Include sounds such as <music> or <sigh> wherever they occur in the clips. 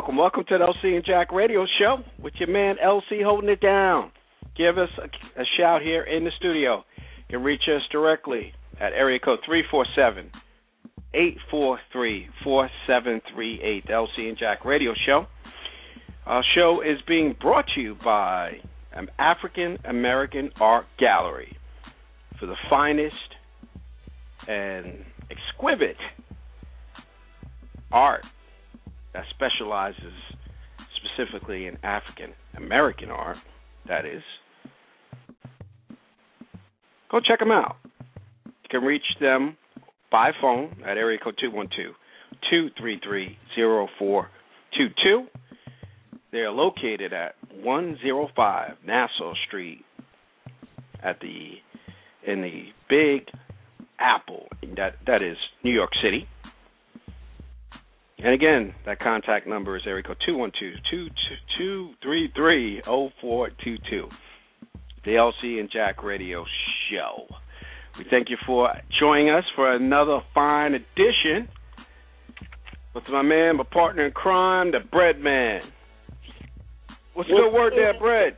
Welcome, welcome. To the LC and Jack Radio Show with your man LC holding it down. Give us a, a shout here in the studio. You can reach us directly at area code 347 843 4738, the LC and Jack Radio Show. Our show is being brought to you by an African American Art Gallery for the finest and exquisite art that specializes specifically in African American art, that is, go check them out. You can reach them by phone at area code 212 233 0422. They're located at 105 Nassau Street at the in the Big Apple. That that is New York City. And again, that contact number is area code 212-233-0422. The LC and Jack Radio Show. We thank you for joining us for another fine edition with my man, my partner in crime, the Bread Man. What's, What's good word there, Bread?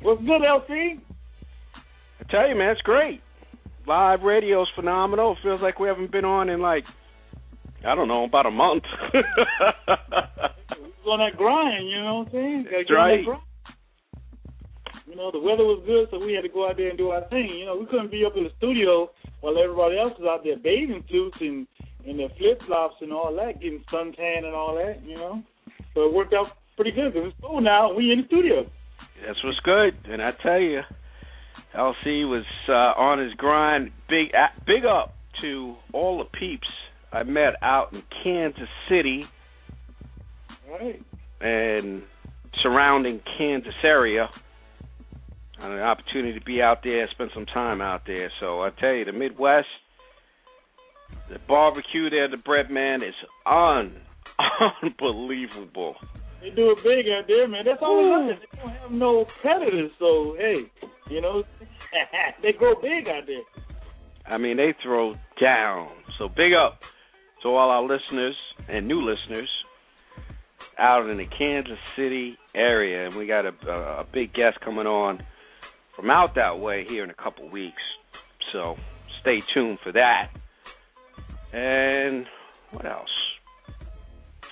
What's good, LC? I tell you, man, it's great. Live radio is phenomenal. It feels like we haven't been on in like I don't know, about a month. <laughs> on that grind, you know what I'm saying? That's right. You know, the weather was good, so we had to go out there and do our thing. You know, we couldn't be up in the studio while everybody else was out there bathing suits and and their flip flops and all that, getting suntan and all that. You know, so it worked out pretty good because it's cool now. We in the studio. That's what's good, and I tell you, LC was uh, on his grind. Big, big up to all the peeps I met out in Kansas City right. and surrounding Kansas area. I had an opportunity to be out there, spend some time out there. So I tell you, the Midwest, the barbecue there, the bread man is un <laughs> unbelievable. They do it big out there, man. That's all is. They don't have no predators, so hey, you know, <laughs> they grow big out there. I mean, they throw down. So big up to all our listeners and new listeners out in the Kansas City area, and we got a, a big guest coming on from out that way here in a couple weeks. So stay tuned for that. And what else?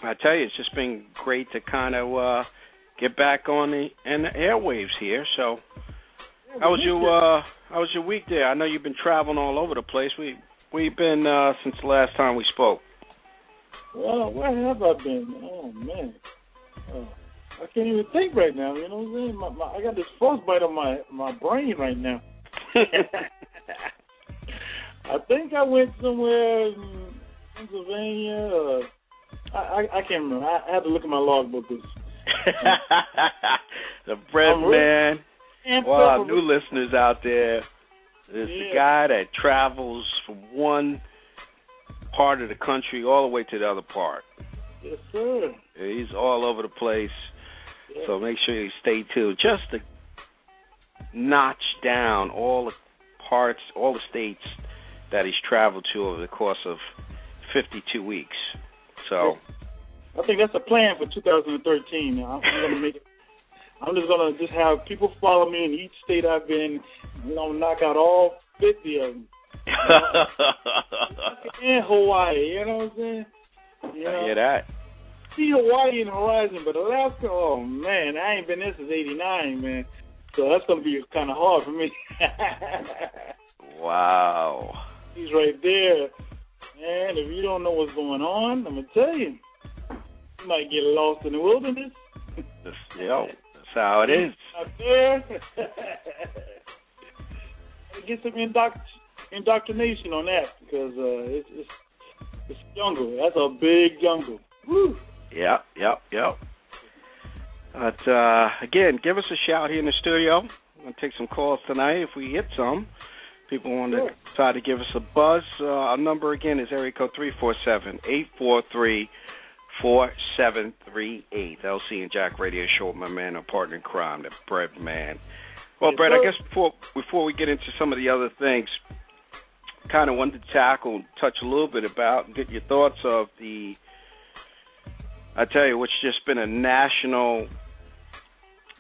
I tell you, it's just been great to kind of uh, get back on the and the airwaves here. So, how was your uh, how was your week there? I know you've been traveling all over the place. We Where you been uh, since the last time we spoke? Well, where have I been? Oh man, uh, I can't even think right now. You know what I'm saying? My, my, I got this frostbite on my my brain right now. <laughs> I think I went somewhere in Pennsylvania. Uh, I, I I can't remember. I, I have to look at my logbook. <laughs> the bread man. Our new listeners out there is yeah. the guy that travels from one part of the country all the way to the other part. Yes, sir. He's all over the place. Yes. So make sure you stay tuned. Just to notch down all the parts, all the states that he's traveled to over the course of 52 weeks. So. I think that's a plan for 2013. I'm gonna make it. I'm just gonna just have people follow me in each state I've been. You know, knock out all 50 of them. <laughs> In Hawaii, you know what I'm saying? You know? I hear that. See Hawaii and horizon, but Alaska, oh man, I ain't been there since '89, man. So that's gonna be kind of hard for me. <laughs> wow. He's right there, man. if you don't know what's going on, I'm gonna tell you, you might get lost in the wilderness. Yo, that's how it is. <laughs> Out there. <laughs> get some induct- indoctrination on that because uh, it's, it's it's jungle. That's a big jungle. Woo. Yep, yep, yep. But uh, again, give us a shout here in the studio. I'm gonna take some calls tonight if we hit some. People want to try to give us a buzz. Uh, our number again is area code three four seven eight four three four seven three eight. LC and Jack Radio Show with my man, a partner in crime, the Bread Man. Well, Brett, I guess before before we get into some of the other things, kind of wanted to tackle, touch a little bit about, and get your thoughts of the. I tell you, which just been a national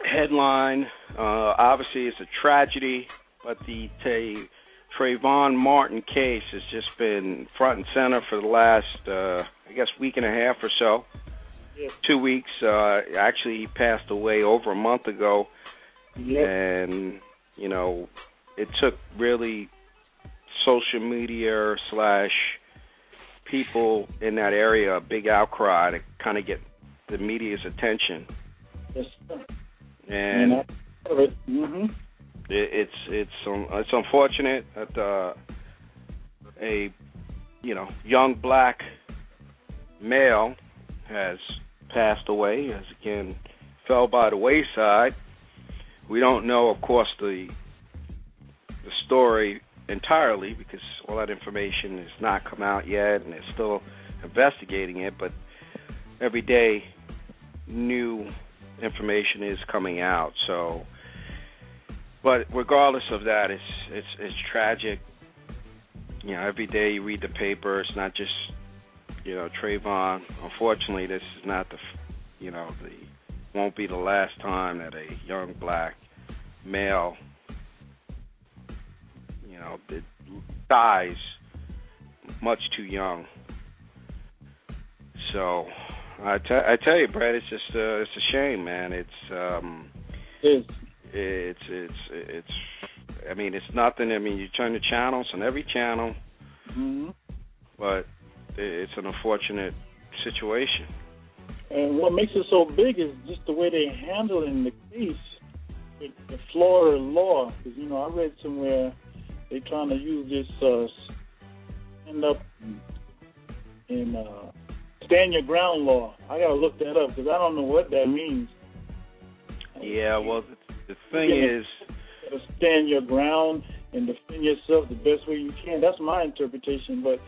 headline. Uh, obviously, it's a tragedy, but the Tay, Trayvon Martin case has just been front and center for the last, uh, I guess, week and a half or so. Two weeks. Uh, actually, he passed away over a month ago and you know it took really social media slash people in that area a big outcry to kind of get the media's attention Yes. sir. and Mhm. it, it's it's um, it's unfortunate that uh, a you know young black male has passed away has again fell by the wayside. We don't know, of course, the the story entirely because all that information has not come out yet, and they're still investigating it. But every day, new information is coming out. So, but regardless of that, it's it's it's tragic. You know, every day you read the paper. It's not just you know Trayvon. Unfortunately, this is not the you know the won't be the last time that a young black male you know dies much too young. So I te- I tell you, Brad, it's just uh, it's a shame, man. It's um Yes. It's it's it's I mean it's nothing. I mean you turn the channels on every channel, Mhm. but it's an unfortunate situation. And what makes it so big is just the way they're handling the case with the Florida law. Because you know, I read somewhere they're trying to use this uh, stand up and uh, stand your ground law. I gotta look that up because I don't know what that means. Yeah, well the, the thing is to stand your ground and defend yourself the best way you can. That's my interpretation, but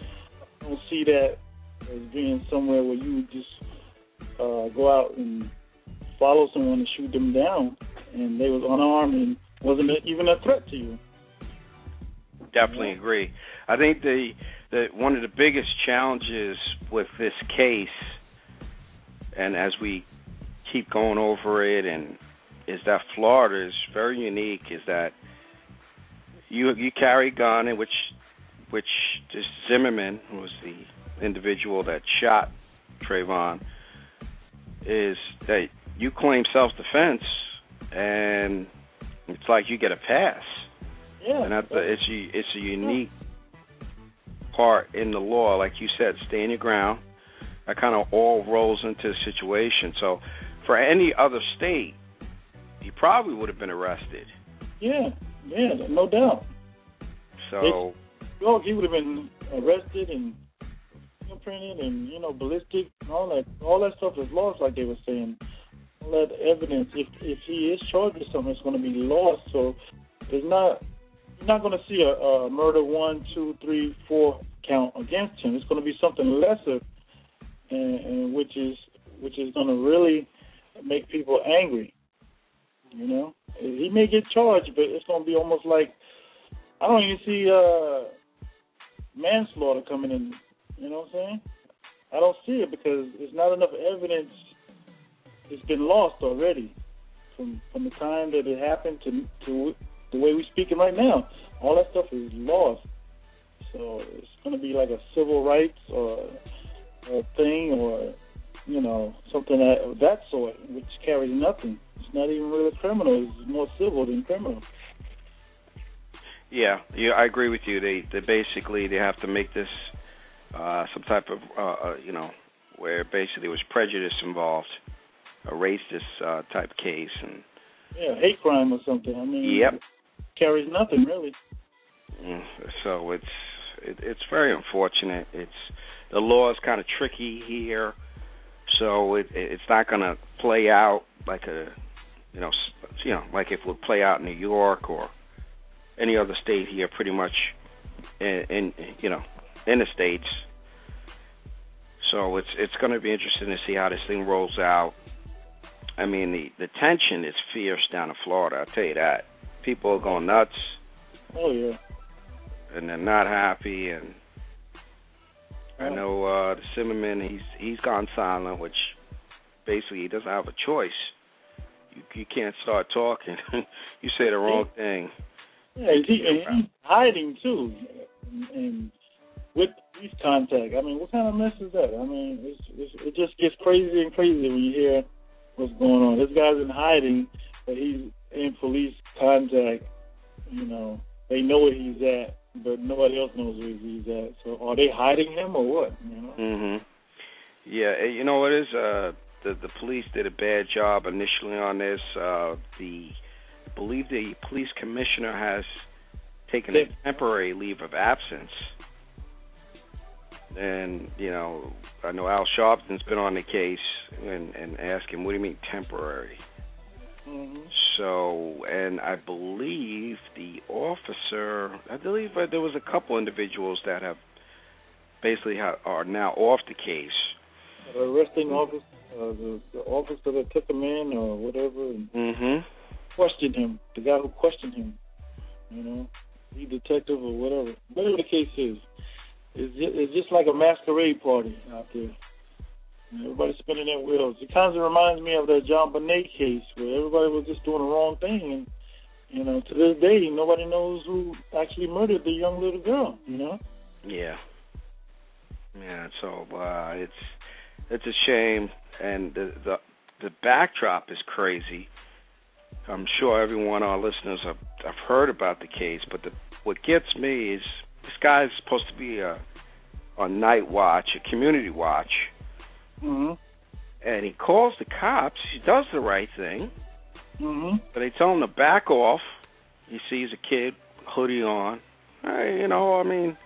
I don't see that as being somewhere where you would just uh, go out and follow someone and shoot them down, and they was unarmed and wasn't even a threat to you. definitely agree. I think the the one of the biggest challenges with this case, and as we keep going over it, and is that Florida is very unique. Is that you you carry a gun, in which which this Zimmerman who was the individual that shot Trayvon, is that you claim self defense, and it's like you get a pass. Yeah, And that's it's a, it's a unique part in the law, like you said, stay stand your ground. That kind of all rolls into the situation. So, for any other state, he probably would have been arrested. yeah, yeah, no doubt. So, Well, he would have been arrested and fingerprinted and you know ballistic and all that. All that stuff is lost, like they were saying. All that evidence, if if he is charged with something, it's going to be lost. So it's not you're not going to see a, a murder one, two, three, four count against him. It's going to be something lesser, and, and which is which is going to really make people angry. You know, he may get charged, but it's to be almost like I don't even see uh manslaughter coming in. You know what I'm saying? I don't see it because there's not enough evidence. It's been lost already from from the time that it happened to to the way we're speaking right now. All that stuff is lost. So it's going to be like a civil rights or a thing or you know something that, of that sort, which carries nothing. It's not even really criminal. It's more civil than criminal. Yeah, yeah, I agree with you. They they basically they have to make this uh some type of uh, uh you know where basically there was prejudice involved, a racist uh type case and yeah, hate crime or something. I mean, yep, carries nothing really. Mm, so it's it, it's very unfortunate. It's the law is kind of tricky here, so it it's not going to play out like a you know you know like if it would play out in New York or any other state here, pretty much in, in you know in the states. So it's it's going to be interesting to see how this thing rolls out. I mean, the the tension is fierce down in Florida. I'll tell you that. People are going nuts. Oh yeah. And they're not happy, and I know uh the Zimmerman. He's he's gone silent, which basically he doesn't have a choice. You you can't start talking. <laughs> you say the wrong thing. Yeah, he, and he's hiding too, and with police contact. I mean, what kind of mess is that? I mean, it's, it's, it just gets crazier and crazier when you hear what's going on. This guy's in hiding, but he's in police contact. You know, they know where he's at, but nobody else knows where he's at. So, are they hiding him or what? You know. Mhm. Yeah, you know what is uh the the police did a bad job initially on this. Uh the I believe the police commissioner has taken a temporary leave of absence. And, you know, I know Al Sharpton's been on the case and and asking, what do you mean temporary? Mm-hmm. So, and I believe the officer, I believe uh, there was a couple individuals that have basically ha- are now off the case. The arresting officer, uh, the, the officer that took him in or whatever, and Mhm. questioned him. The guy who questioned him, you know, the detective or whatever, whatever the case is, it's just, it's just like a masquerade party out there. Everybody's spinning their wheels. It kind of reminds me of that JonBenét case where everybody was just doing the wrong thing, and you know, to this day, nobody knows who actually murdered the young little girl. You know. Yeah. Yeah, so uh it's it's a shame and the the the backdrop is crazy. I'm sure everyone our listeners have have heard about the case, but the what gets me is this guy's supposed to be a on night watch, a community watch, Mhm. and he calls the cops. He does the right thing, Mhm. but they tell him to back off. He sees a kid hoodie on. Hey, you know, I mean,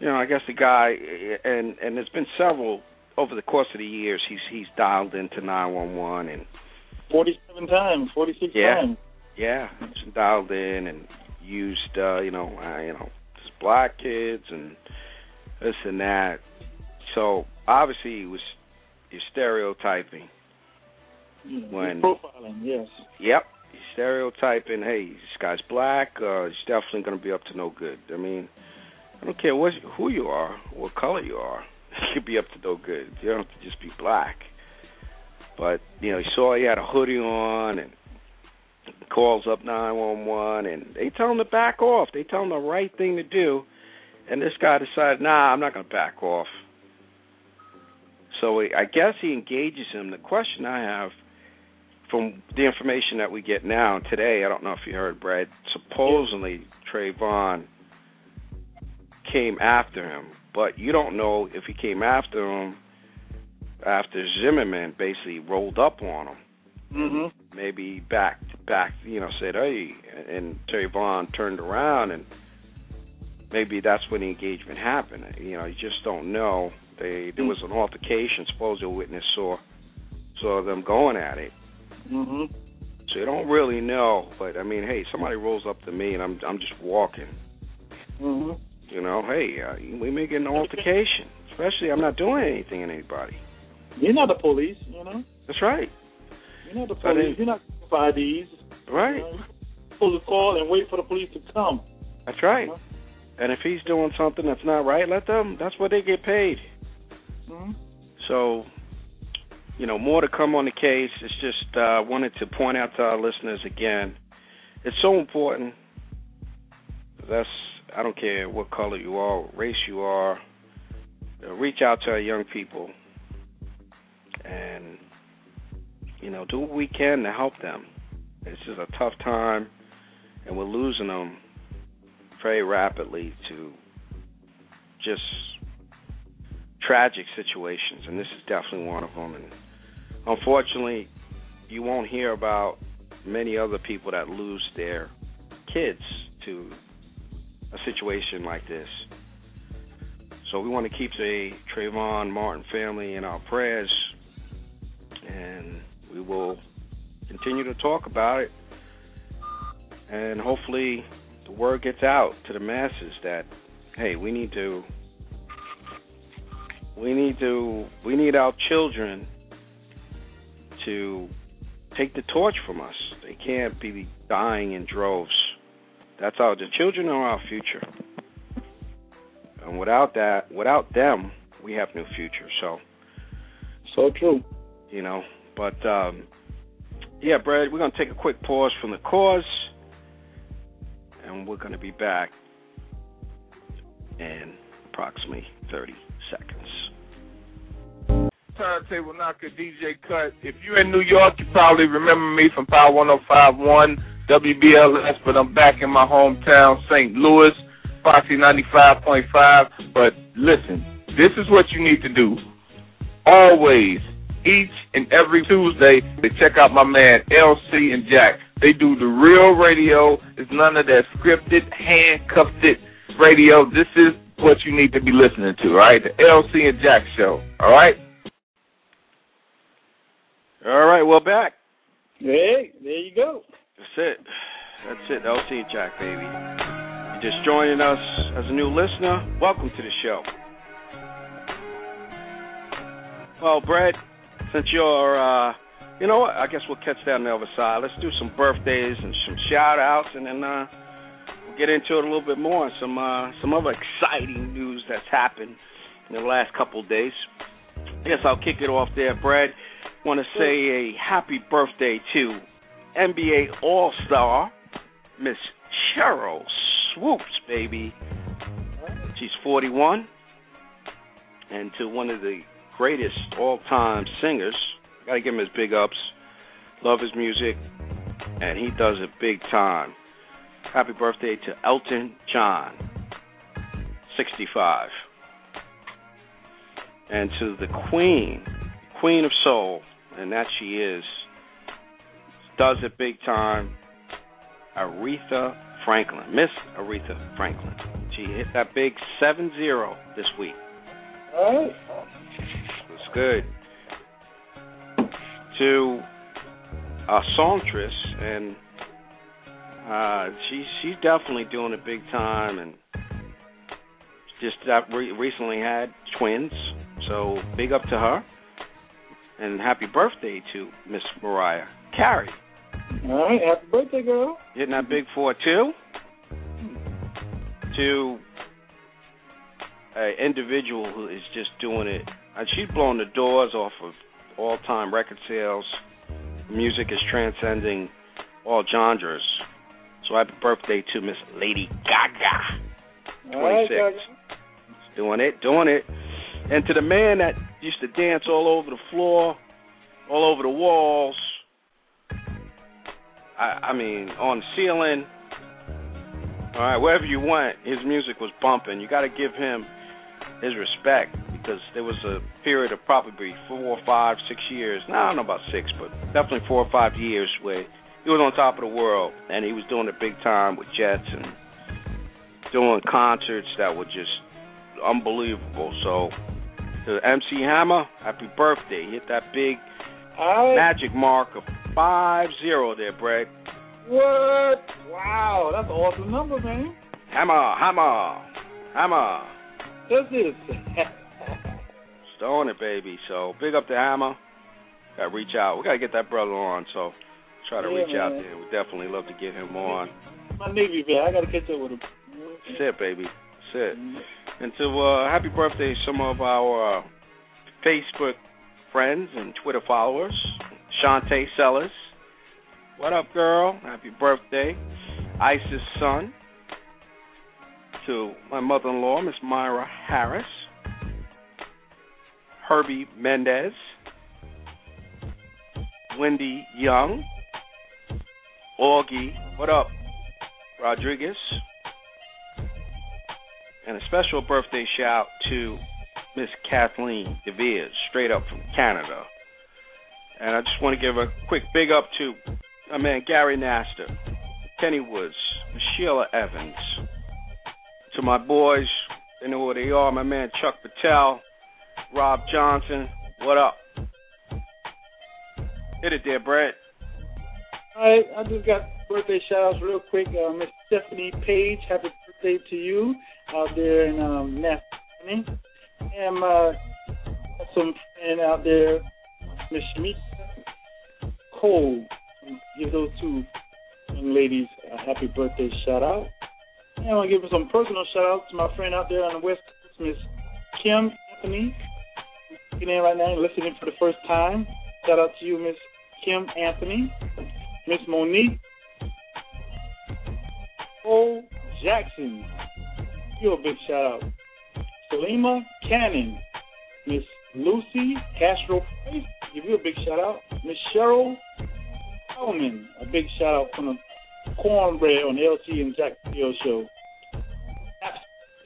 you know, I guess the guy and and there's been several over the course of the years. He's he's dialed into nine one one and Forty-seven times, forty-six Yeah. times. yeah, he's dialed in and used uh, you know uh, you know just black kids and this and that. So obviously he was you're stereotyping. When- profiling, yes. Yep. Stereotyping, hey, this guy's black, uh, he's definitely gonna be up to no good. I mean, I don't care what who you are, what color you are. <laughs> You could be up to no good. You don't have to just be black. But, you know, he saw he had a hoodie on and calls up nine one one and they tell him to back off. They tell him the right thing to do and this guy decided, nah, I'm not gonna back off. So I guess he engages him. The question I have from the information that we get now today, I don't know if you heard, Brad. Supposedly Trayvon came after him, but you don't know if he came after him after Zimmerman basically rolled up on him. Mhm. Maybe back back, you know, said, "Hey," and Trayvon turned around, and maybe that's when the engagement happened. You know, you just don't know. They there was an altercation. Supposedly, a witness saw saw them going at it. Mhm. So you don't really know, but I mean, hey, somebody rolls up to me and I'm I'm just walking. Mhm. You know, hey, uh, we may get an altercation. Especially, I'm not doing anything to anybody. You're not the police, you know. That's right, You're not the police. You're not for IDs. right. You know, you're supposed to call and wait for the police to come. That's right. Uh-huh. And if he's doing something that's not right, let them. That's what they get paid. Mhm. So, you know, more to come on the case. It's just uh, wanted to point out to our listeners again. It's so important. That's I don't care what color you are, what race you are. reach out to our young people and you know do what we can to help them. This is a tough time, and we're losing them very rapidly to just tragic situations, and this is definitely one of them. And unfortunately, you won't hear about many other people that lose their kids to a situation like this. So we want to keep the Trayvon Martin family in our prayers, and we will continue to talk about it. And hopefully, the word gets out to the masses that hey, we need to we need to we need our children to take the torch from us. They can't be dying in droves. That's our the children are our future. And without that, without them, we have no future. So so true. You know, but um yeah, Brad, we're going to take a quick pause from the cause and we're going to be back in approximately 30 seconds. Turntable Knocker DJ Cut. If you're in New York, you probably remember me from Power 1051 WBLS, but I'm back in my hometown, St. Louis, Foxy 95.5. But listen, this is what you need to do. Always, each and every Tuesday, they check out my man LC and Jack. They do the real radio. It's none of that scripted, handcuffed it radio. This is what you need to be listening to, all right? The LC and Jack show, all right? All right, we're back. Hey, there you go. That's it. That's it. LC and Jack, baby. You're just joining us as a new listener. Welcome to the show. Well, Brett, since you're, uh, you know what? I guess we'll catch that on the other side. Let's do some birthdays and some shout outs, and then uh, we'll get into it a little bit more. Some uh, some other exciting news that's happened in the last couple of days. I guess I'll kick it off there, Brad want to say a happy birthday to NBA All Star Miss Sheryl Swoopes, baby. She's 41, and to one of the greatest all-time singers. Got to give him his big ups. Love his music, and he does it big time. Happy birthday to Elton John, 65. And to the Queen, Queen of Soul, and that she is, does it big time. Aretha Franklin, Miss Aretha Franklin. She hit that big 7 0 this week. All right. It's good. To a songstress, and uh, she she's definitely doing it big time, and just that re- recently had twins, so big up to her and happy birthday to Miss Mariah Carey. All right, happy birthday, girl. Hitting that big four two. To an individual who is just doing it, and she's blowing the doors off of all-time record sales. Music is transcending all genres. So happy birthday to Miss Lady Gaga. 26. Right, doing it, doing it. And to the man that used to dance all over the floor, all over the walls. I, I mean, on the ceiling. All right, wherever you went, his music was bumping. You got to give him his respect because there was a period of probably four, five, six years. Now, I don't know about six, but definitely four or five years where he was on top of the world and he was doing it big time with Jets and doing concerts that were just unbelievable. So to MC Hammer, happy birthday. Hit that big right. magic mark of 5 0 there, Brett. What? Wow, that's an awesome number, man. Hammer, hammer, hammer. This is <laughs> Stone it, baby. So big up to Hammer. Got to reach out. We got to get that brother on. So try to Yeah, reach out man. there. We definitely love to get him on. My Navy man, I got to catch up with him. Sit, baby. Sit. Mm-hmm. And to uh, happy birthday some of our uh, Facebook friends and Twitter followers. Shantae Sellers. What up, girl? Happy birthday. Isis' son. To my mother in law, Miss Myra Harris. Herbie Mendez, Wendy Young, Augie, what up, Rodriguez, and a special birthday shout to Miss Kathleen DeVere, straight up from Canada. And I just want to give a quick big up to my man Gary Naster, Kenny Woods, Sheila Evans, to my boys, they know who they are, my man Chuck Patel, Rob Johnson, what up? Hit it there, Brett. All right, I just got birthday shout outs real quick. Uh, Miss Stephanie Page, happy birthday to you out there in um, Nashville. And uh, some friend out there, Miss Shamika Cole. Give those two young ladies a happy birthday shout out. And I want to give some personal shout outs to my friend out there on the West Coast, Miss Kim Anthony. Getting in right now and listening for the first time. Shout out to you, Miss Kim Anthony. Miss Monique Cole Jackson. You a big shout out. Salima Cannon. Miss Lucy Castro Price. Give you a big shout out. Miss Cheryl Coleman. A big shout out from the cornbread on the LC and Jack Radio show.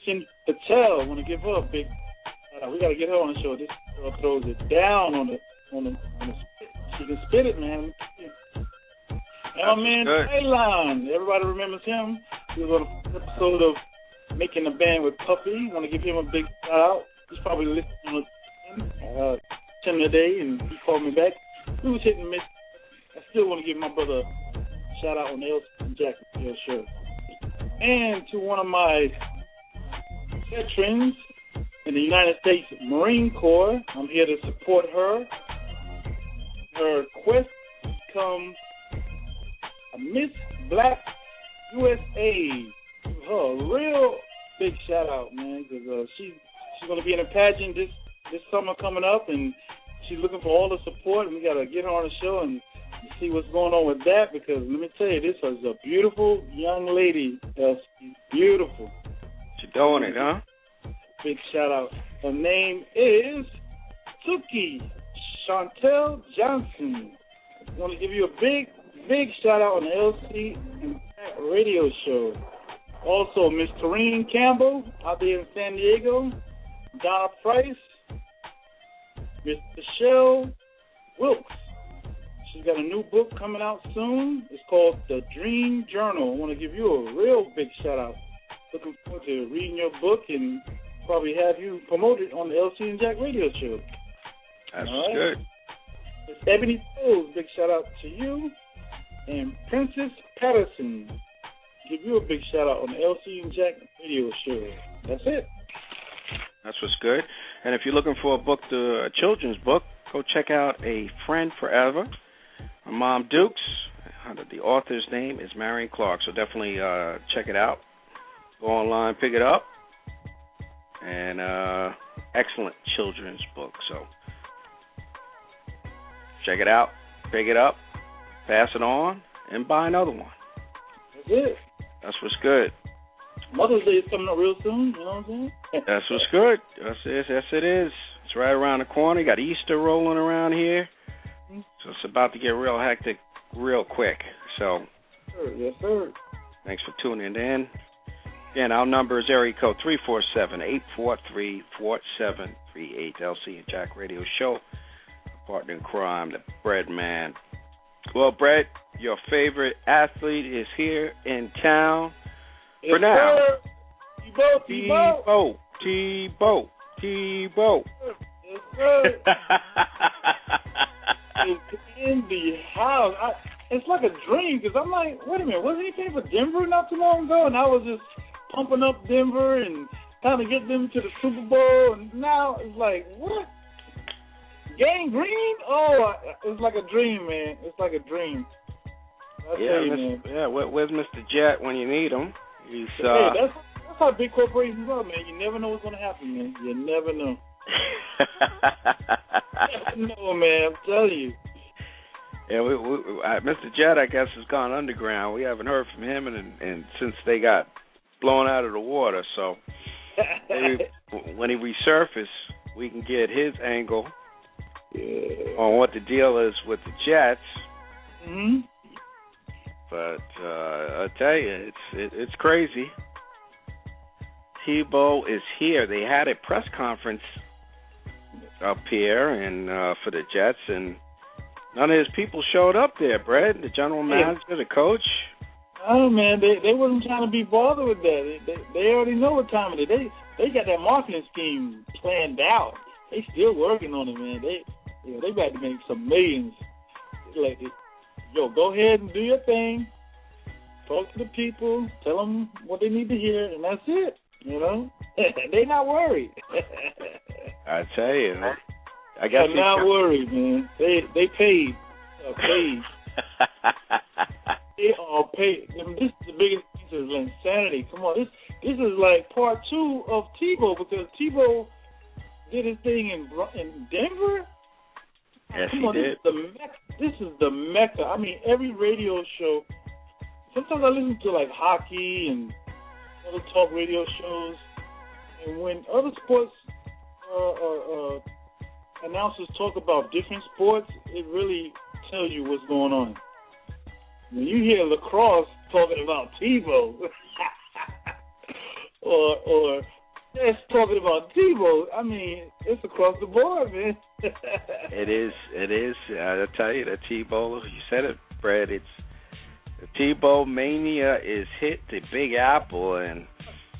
Shin Patel. Want to give her a big shout out. We got to get her on the show. This girl throws it down on the on the on the spit. She can spit it, man. And my man Tylon, everybody remembers him. He was on an episode of Making a Band with Puffy. Want to give him a big shout out. He's probably listening to uh, him today, and he called me back. We was hitting miss. I still want to give my brother a shout out on the Elton Jackson show. And to one of my veterans in the United States Marine Corps, I'm here to support her. Her quest become a Miss Black USA. Her real big shout out, man, because uh, she she's gonna be in a pageant this this summer coming up, and she's looking for all the support. And we gotta get her on the show and see what's going on with that. Because let me tell you, this is a beautiful young lady. She's beautiful. She's doing it, huh? Big shout out. Her name is Suki Chantel Johnson. I want to give you a big, big shout out on the LC and Pat radio show. Also, Miss Tareen Campbell out there in San Diego. Donna Price. Miss Michelle Wilkes. She's got a new book coming out soon. It's called The Dream Journal. I want to give you a real big shout out. Looking forward to reading your book and probably have you promoted on the LC and Jack radio show. That's All right. good. Miss Ebony Rose, big shout out to you. And Princess Patterson, give you a big shout out on the LC and Jack radio show. That's it. That's what's good. And if you're looking for a book, to, a children's book, go check out A Friend Forever. Mom Dukes. The author's name is Marion Clark, so definitely uh, check it out. Go online, pick it up, and uh, excellent children's book. So check it out, pick it up, pass it on, and buy another one. That's. That's what's good. Mother's Day is coming up real soon, you know what I'm saying? <laughs> That's what's good. That's it. Yes, it is. It's right around the corner. You got Easter rolling around here, mm-hmm. so it's about to get real hectic real quick. So yes, sir. thanks for tuning in. Again, our number is area code three four seven eight four three four seven three eight. LC and Jack Radio Show. Partner in crime, the Bread Man. Well, Brett, your favorite athlete is here in town. For now. Sir. Tebow, Tebow. Tebow, Tebow, Tebow. Yes, sir. It's in the house. I, it's like a dream because I'm like, wait a minute, wasn't he playing for Denver not too long ago? And I was just pumping up Denver and trying to get them to the Super Bowl. And now it's like, what? Gang Green? Oh, it's like a dream, man. It's like a dream. I yeah, Mr. yeah. Where, where's Mr. Jet when you need him? He's Hey, uh. that's that's how big corporations are, man. You never know what's gonna happen, man. You never know. <laughs> no, man. I'm telling you. yeah, we, we, uh, Mr. Jet, I guess, has gone underground. We haven't heard from him, and and since they got blown out of the water, so maybe <laughs> when he resurfaces, we can get his angle Yeah. on what the deal is with the Jets. hmm But uh, I tell you, it's it, it's crazy. Tebow is here. They had a press conference up here and uh, for the Jets, and none of his people showed up there. Brad, the general manager, the coach. Oh man, they they wasn't trying to be bothered with that. They, they they already know what time it is. They they got that marketing scheme planned out. They still working on it, man. They you know, they about to make some millions. Like, yo, go ahead and do your thing. Talk to the people. Tell them what they need to hear, and that's it. You know, <laughs> they not worried. <laughs> I tell you, I guess They're not worried, man. They they paid, uh, paid. <laughs> They are paid. I mean, this is the biggest piece of insanity. Come on, this this is like part two of Tebow because Tebow did his thing in in Denver. yes, Come he on, this did. is the mecca. This is the mecca. I mean, every radio show. Sometimes I listen to like hockey and other talk radio shows, and when other sports uh, uh, uh, announcers talk about different sports, it really tells you what's going on. When you hear lacrosse talking about Tebow, <laughs> or or just talking about Tebow, I mean, it's across the board, man. <laughs> It is. It is. I tell you, the Tebow. You said it, Brad. It's the Tebow mania is hit the Big Apple, and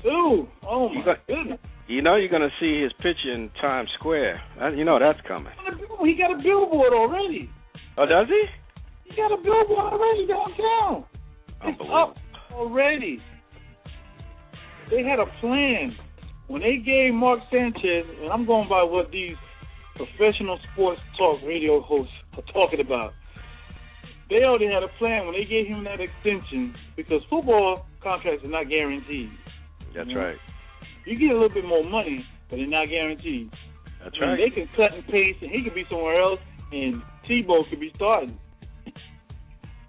Ooh, oh You my goodness! you know you're going to see his picture in Times Square. Uh, You know that's coming. He got a billboard already. Oh, does he? He got a billboard already downtown. It's Unbelievable. up already. They had a plan when they gave Mark Sanchez, and I'm going by what these professional sports talk radio hosts are talking about. They already had a plan when they gave him that extension because football contracts are not guaranteed. That's Yeah. right. You get a little bit more money, but they're not guaranteed. That's mean, right. They can cut and paste, and he could be somewhere else, and Tebow could be starting.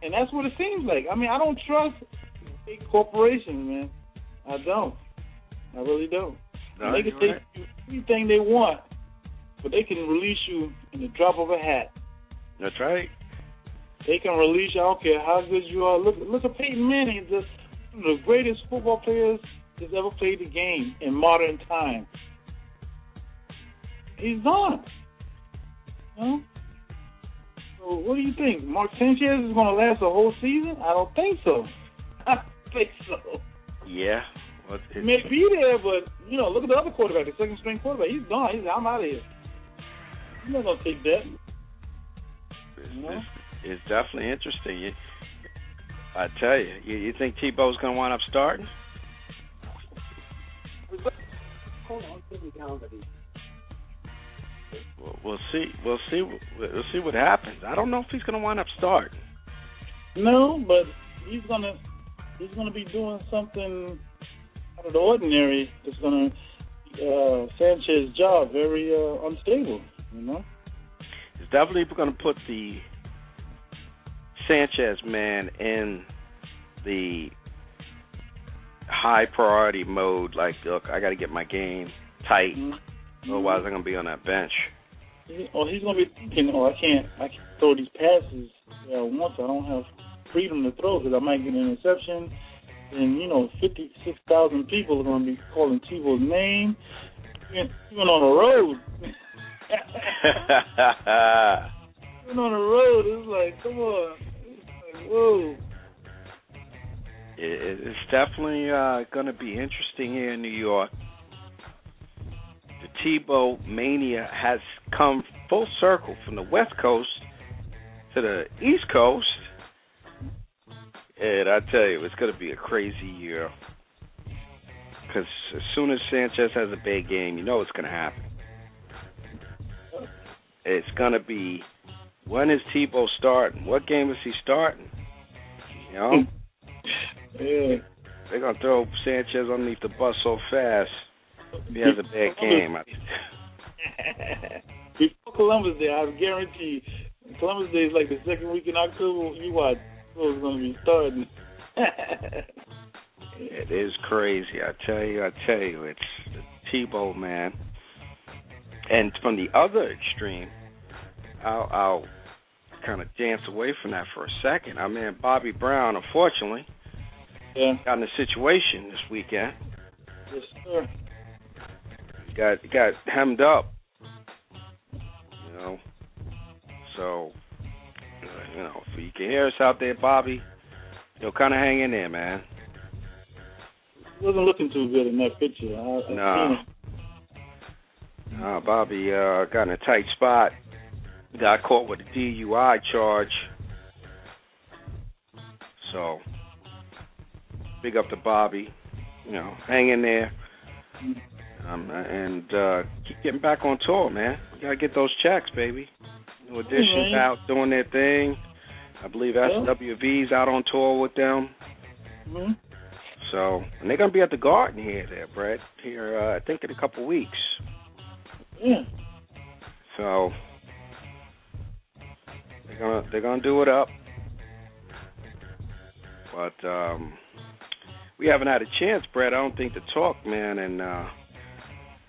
And that's what it seems like. I mean, I don't trust big corporations, man. I don't. I really don't. No, they can take right. anything they want, but they can release you in the drop of a hat. That's right. They can release you. I don't care how good you are. Look, look at Peyton Manning, the, one of the greatest football players that's ever played the game in modern times. He's gone. Huh? So what do you think? Mark Sanchez is going to last a whole season? I don't think so. <laughs> I don't think so. Yeah. Well, He may be there, but you know, look at the other quarterback, the second string quarterback. He's gone. He's I'm out of here. He's not gonna take that. it's, it's, it's definitely interesting. You, I tell you, you, you think Tebow's going to wind up starting? Hold on, give me down. We'll, we'll see. We'll see. We'll see what happens. I don't know if he's going to wind up starting. No, but he's gonna he's gonna be doing something out of the ordinary. That's gonna uh, Sanchez's job very uh, unstable. You know. He's definitely going to put the Sanchez man in the high priority mode. Like, look, I got to get my game tight. Mm-hmm. Otherwise, I'm going to be on that bench. Or he's gonna be thinking, "Oh, I can't, I can't throw these passes uh, once. I don't have freedom to throw because I might get an interception." And you know, fifty-six thousand people are gonna be calling Tebow's name. Even on the road, on the road, it's like, come on, like, whoa. It- it's definitely uh, going to be interesting here in New York. The Tebow mania has come full circle from the West Coast to the East Coast. And I tell you, it's going to be a crazy year. Because as soon as Sanchez has a big game, you know it's going to happen. It's going to be when is Tebow starting? What game is he starting? You know? Mm. Yeah. They're gonna throw Sanchez underneath the bus so fast. If he has a bad game, I, Before Columbus Day, I guarantee Columbus Day is like the second week in October. You watch, it's going to be starting. <laughs> it is crazy. I tell you, I tell you, it's the Tebow man. And from the other extreme, I'll, I'll kind of dance away from that for a second. I mean, Bobby Brown, unfortunately, Yeah. got in a situation this weekend. Yes, sir. Got got hemmed up. You know. So, you know, if you can hear us out there, Bobby, you know, kind of hang in there, man. Wasn't looking too good in that picture. I, I Nah. Uh, Bobby uh, got in a tight spot. Got caught with a DUI charge. So, big up to Bobby. You know, hang in there. Um, and uh, keep getting back on tour, man. We gotta get those checks, baby. New Edition's man. out doing their thing. I believe. SWV's out on tour with them. Mm-hmm. So, and they're gonna be at the Garden here, there, Brett. Here, uh, I think in a couple weeks. Yeah. So they're gonna they're gonna do it up. But um we haven't had a chance, Brett, I don't think to talk, man, and uh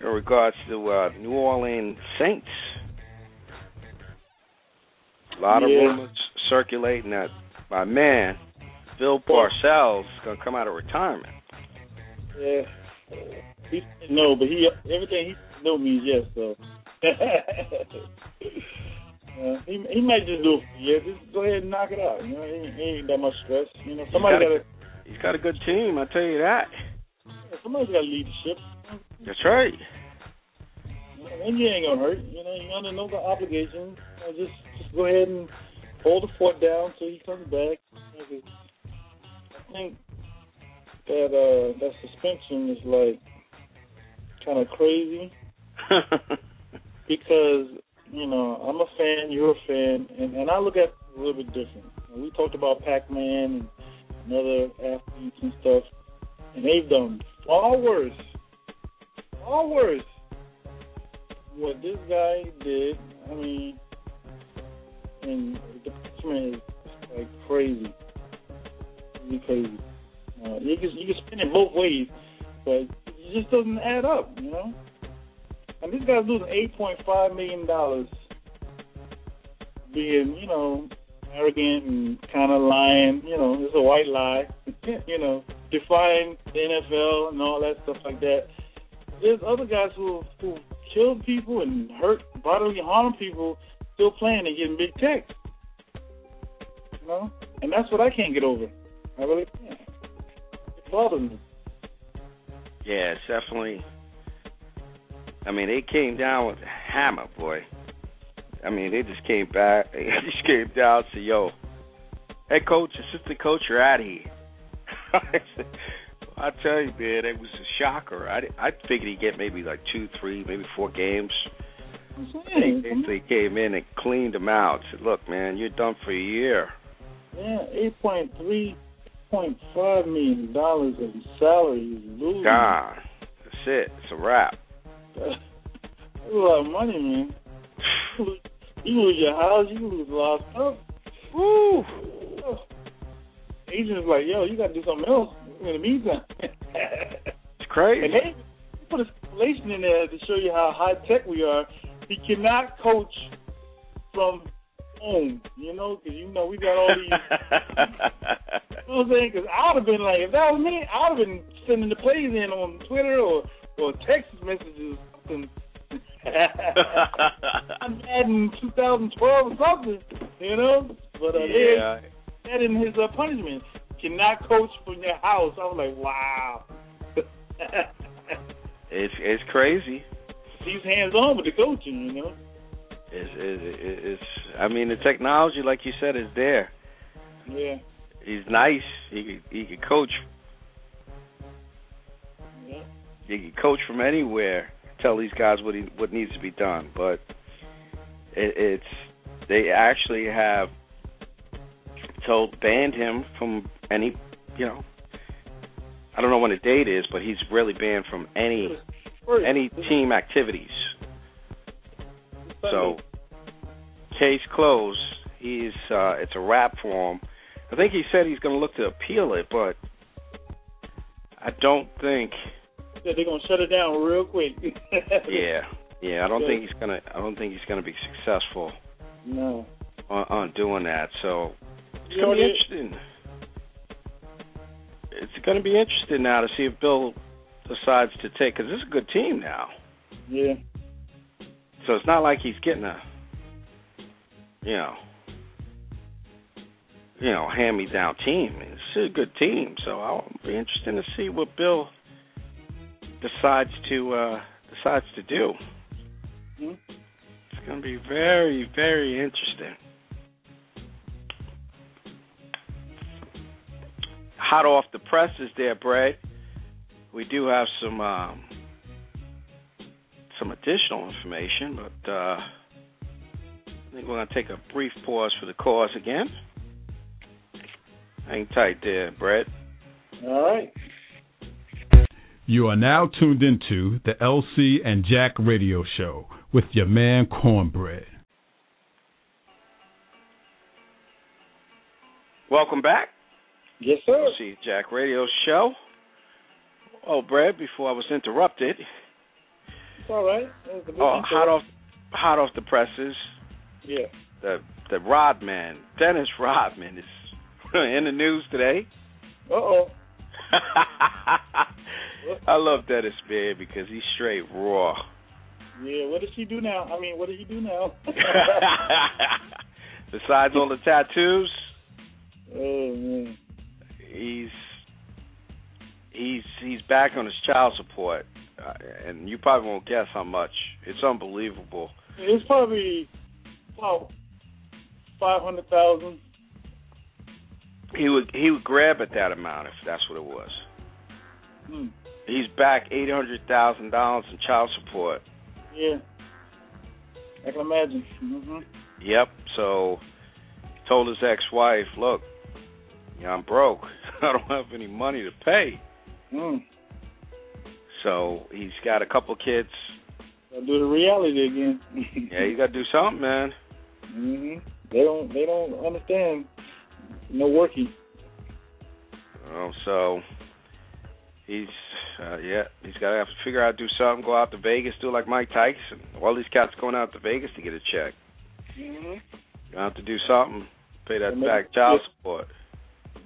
in regards to uh New Orleans Saints. A lot of rumors circulating that my man, Bill Parcells, is gonna come out of retirement. Yeah. He no, but he everything he no means yes. So <laughs> uh, he he might just do it. you. just go ahead and knock it out. You know, he, he ain't that much stress. You know, somebody gotta- gotta He's got a good team, I tell you that. somebody's got leadership. lead the ship. That's right. And you ain't gonna hurt. You know, you're under no obligation. You know, just just go ahead and hold the fort down till he comes back. You know, I think that uh that suspension is like kind of crazy <laughs> because you know I'm a fan, you're a fan, and and I look at it a little bit different. We talked about Pac-Man and, other athletes and stuff, and they've done far worse, far worse. What this guy did, I mean, and the punishment is like crazy, really crazy. Uh, you can you can spin it both ways, but it just doesn't add up, you know. And this guy's losing eight point five million dollars, being you know arrogant and kind of lying. You know, it's a white lie. <laughs> you know, defying the NFL and all that stuff like that. There's other guys who who killed people and hurt bodily harm people still playing and getting big checks. You know, and that's what I can't get over. I really can't. It bothers me. Yeah, it's definitely. I mean, they came down with a hammer, boy. I mean, they just came back. <laughs> They just came down and said, "Yo, head coach, assistant coach, you're out of here." <laughs> I tell you, man, it was a shocker. I I figured he'd get maybe like two, three, maybe four games. They, they, they came in and cleaned him out. Said, "Look, man, you're done for a year." yeah, eight point three point five million dollars in salary is losing. Gone. That's it. It's a wrap. That's a lot of money, man. <laughs> You lose- You your house, you lose a lot of stuff. Woo! <sighs> Agents like, yo, you got to do something else in the meantime. <laughs> It's crazy. and they put a stipulation in there to show you how high tech we are. He cannot coach from home, you know, because you know we got all these. <laughs> You know what I'm saying? Because I would have been like, if that was me, I would have been sending the plays in on Twitter or or text messages. or something. <laughs> I'm mad in 2012 or something, you know. But uh, yeah. had in his uh, punishment, cannot coach from your house. I was like, wow. <laughs> It's it's crazy. He's hands on with the coaching, you know. It's, it's, it's I mean the technology, like you said, is there. Yeah. He's nice. He he can coach. He can coach from anywhere. Tell these guys what he what needs to be done. But it, it's they actually have told banned him from any you know. I don't know when the date is, but he's really banned from any any team activities. So case closed. He's uh it's a wrap for him. I think he said he's going to look to appeal it, but I don't think. They're gonna shut it down real quick. <laughs> Yeah, Yeah, I don't think he's gonna. I don't think he's gonna be successful. No. On, on doing that, so it's gonna be interesting. It's gonna be interesting now to see if Bill decides to take because this is a good team now. Yeah. So it's not like he's getting a, you know, you know, hand me down team. It's a good team, so I'll be interested to see what Bill decides to uh decides to do. Mhm. It's going to be very, very interesting. Hot off the presses there, Brad. We do have some um, some additional information, but uh, I think we're going to take a brief pause for the cause again. Hang tight there, Brett. All right. You are now tuned into the LC and Jack Radio Show with your man Cornbread. Welcome back. Yes, sir. LC Jack Radio Show. Oh, Brad, before I was interrupted, It's all right. That was a good oh, intro. hot off, hot off the presses, Yeah. the the Rodman, Dennis Rodman is <laughs> in the news today. Uh oh. <laughs> I love Dennis man because he's straight raw. Yeah. What does he do now? I mean, what does he do now? <laughs> Besides all the tattoos, oh man. he's he's he's back on his child support, uh, and you probably won't guess how much. It's unbelievable. It's probably about five hundred thousand. He would he would grab at that amount if that's what it was. Hmm. He's back eight hundred thousand dollars in child support. Yeah. I can imagine. hmm Yep. So he told his ex-wife, "Look, yeah, I'm broke. <laughs> I don't have any money to pay." Mm. So he's got a couple kids. I'll do the reality again. <laughs> Yeah, you got to do something, man. hmm They don't. They don't understand. No working. Oh, so he's uh, yeah, he's got to have to figure out do something. Go out to Vegas, do like Mike Tyson. All these cats going out to Vegas to get a check. hmm You have to do something. Pay that maybe- back child support.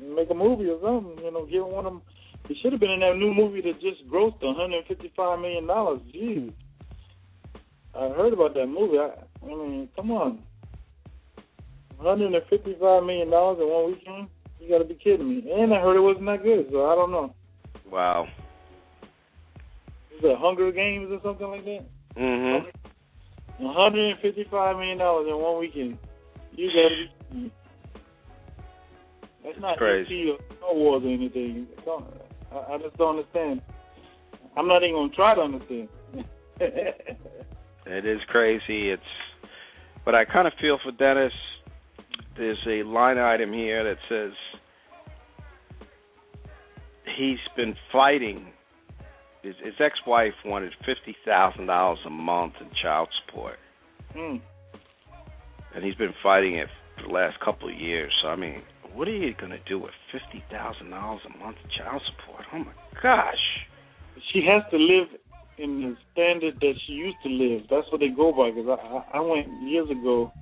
Make a movie or something. You know, give one of them. He should have been in that new movie that just grossed 155 million dollars. Jeez. I heard about that movie. I, I mean, come on. 155 million dollars in one weekend? You got to be kidding me. And I heard it wasn't that good, so I don't know. Wow. It Hunger Games or something like that? Mm-hmm. 155 million dollars in one weekend. You got to be. That's not crazy. Star Wars or anything. I, I just don't understand. I'm not even gonna try to understand. It is crazy. It's, but I kind of feel for Dennis. There's a line item here that says he's been fighting. His, his ex-wife wanted fifty thousand dollars a month in child support, Hmm. and he's been fighting it for the last couple of years. So I mean, what are you gonna do with fifty thousand dollars a month in child support? Oh my gosh! She has to live in the standard that she used to live. That's what they go by. Because I, I I went years ago,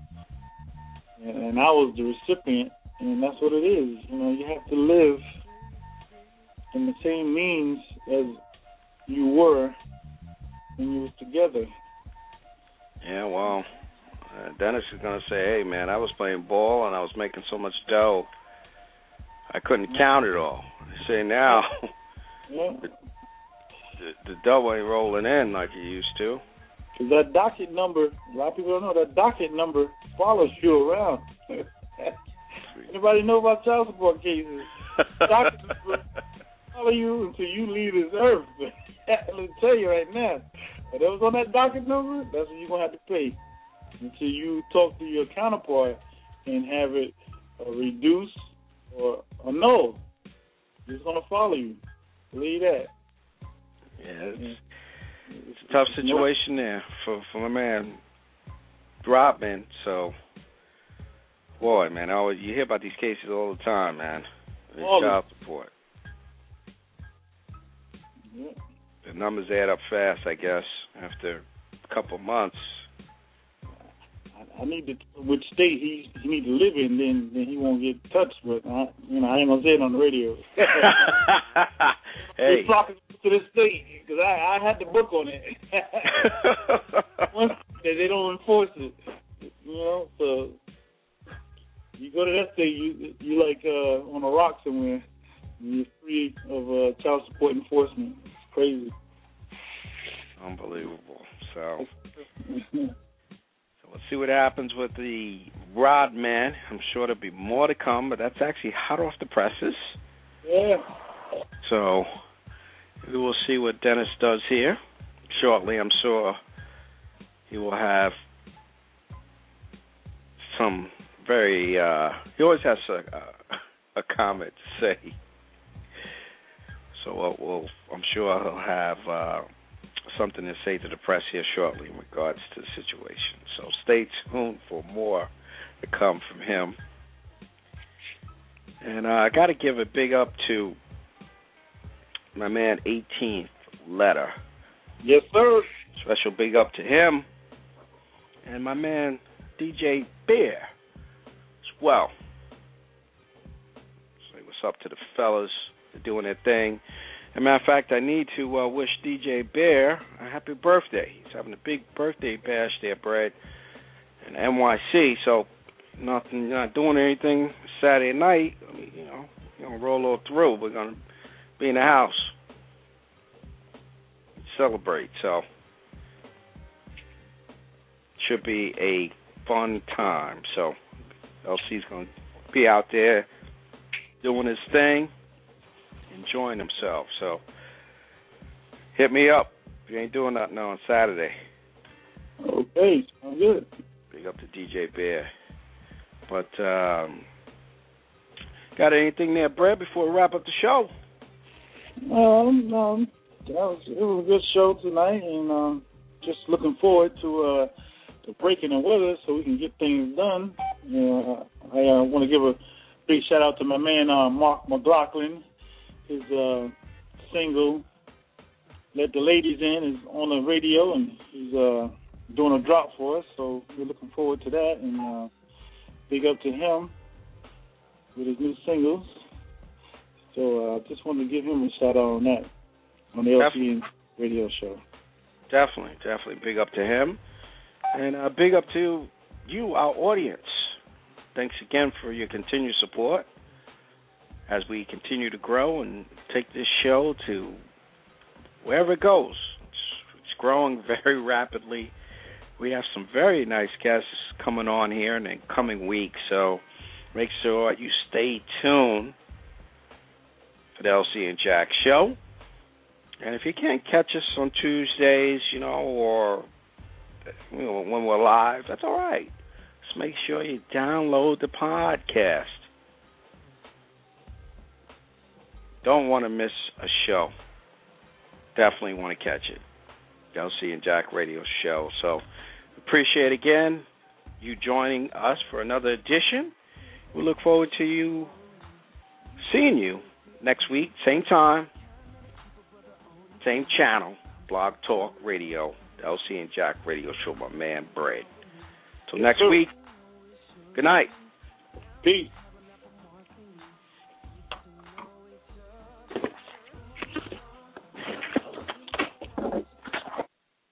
and, and I was the recipient, and that's what it is. You know, you have to live in the same means as you were when you was together. Yeah, well, uh, Dennis is gonna say, "Hey, man, I was playing ball and I was making so much dough, I couldn't count it all." I say now, <laughs> Yeah. the, the dough ain't rolling in like it used to. Because that docket number, a lot of people don't know that docket number follows you around. <laughs> Anybody know about child support cases? <laughs> Docket number follow you until you leave this earth. Let me tell you right now. Whatever's on that docket number, that's what you're gonna have to pay until you talk to your counterpart and have it uh, reduced or or no. It's gonna follow you. Believe that. Yeah, it's, it's a tough situation there for for my man Rodman. So, boy, man, I always, you hear about these cases all the time, man. Child support. Yeah. The numbers add up fast, I guess, after a couple months. I, need to which state he he need to live in, then then he won't get touched. But I, you know, I ain't gonna say it on the radio. <laughs> hey, He's flocking to the state because I I had the book on it. <laughs> Once they, they don't enforce it, you know. So you go to that state, you you like uh on a rock somewhere. and You're free of uh, child support enforcement. Crazy. unbelievable. So, <laughs> so let's see what happens with the Rod Man. I'm sure there'll be more to come, but that's actually hot off the presses. yeah. So we will see what Dennis does here shortly. I'm sure he will have some very. Uh, he always has a a, a comment to say. So we'll, we'll, I'm sure he'll have uh, something to say to the press here shortly in regards to the situation. So stay tuned for more to come from him. And uh, I got to give a big up to my man 18th Letter. Yes, sir. Special big up to him. And my man DJ Bear as well. Say what's up to the fellas. Doing their thing. As a matter of fact, I need to uh, wish DJ Bear a happy birthday. He's having a big birthday bash there, Brad, in NYC. So, nothing, not doing anything Saturday night. I mean, you know, we're gonna roll all through. We're gonna be in the house, celebrate. So, should be a fun time. So, LC's gonna be out there doing his thing enjoying himself. So hit me up if you ain't doing nothing on Saturday. Okay, sounds good. Big up to DJ Bear. But um got anything there, Brad, before we wrap up the show? Um, um, that was it was a good show tonight, and um, just looking forward to uh the breaking the weather so we can get things done. Yeah, I uh, want to give a big shout out to my man uh, Mark McLaughlin. His uh, single "Let the Ladies In" is on the radio, and he's uh, doing a drop for us. So we're looking forward to that, and uh, big up to him with his new singles. So I uh, just wanted to give him a shout out on that on the LCN radio show. Definitely, definitely big up to him. And uh, big up to you, our audience. Thanks again for your continued support as we continue to grow and take this show to wherever it goes. It's, it's growing <laughs> very rapidly. We have some very nice guests coming on here in the coming weeks, so make sure you stay tuned for the LC and Jack show. And if you can't catch us on Tuesdays, you know, or you know, when we're live, that's all right. Just make sure you download the podcast. Don't want to miss a show. Definitely want to catch it. LC and Jack Radio Show. So appreciate again you joining us for another edition. We look forward to you seeing you next week, same time, same channel, Blog Talk Radio, the LC and Jack Radio Show, my man Brad. Till next week, good night. Peace.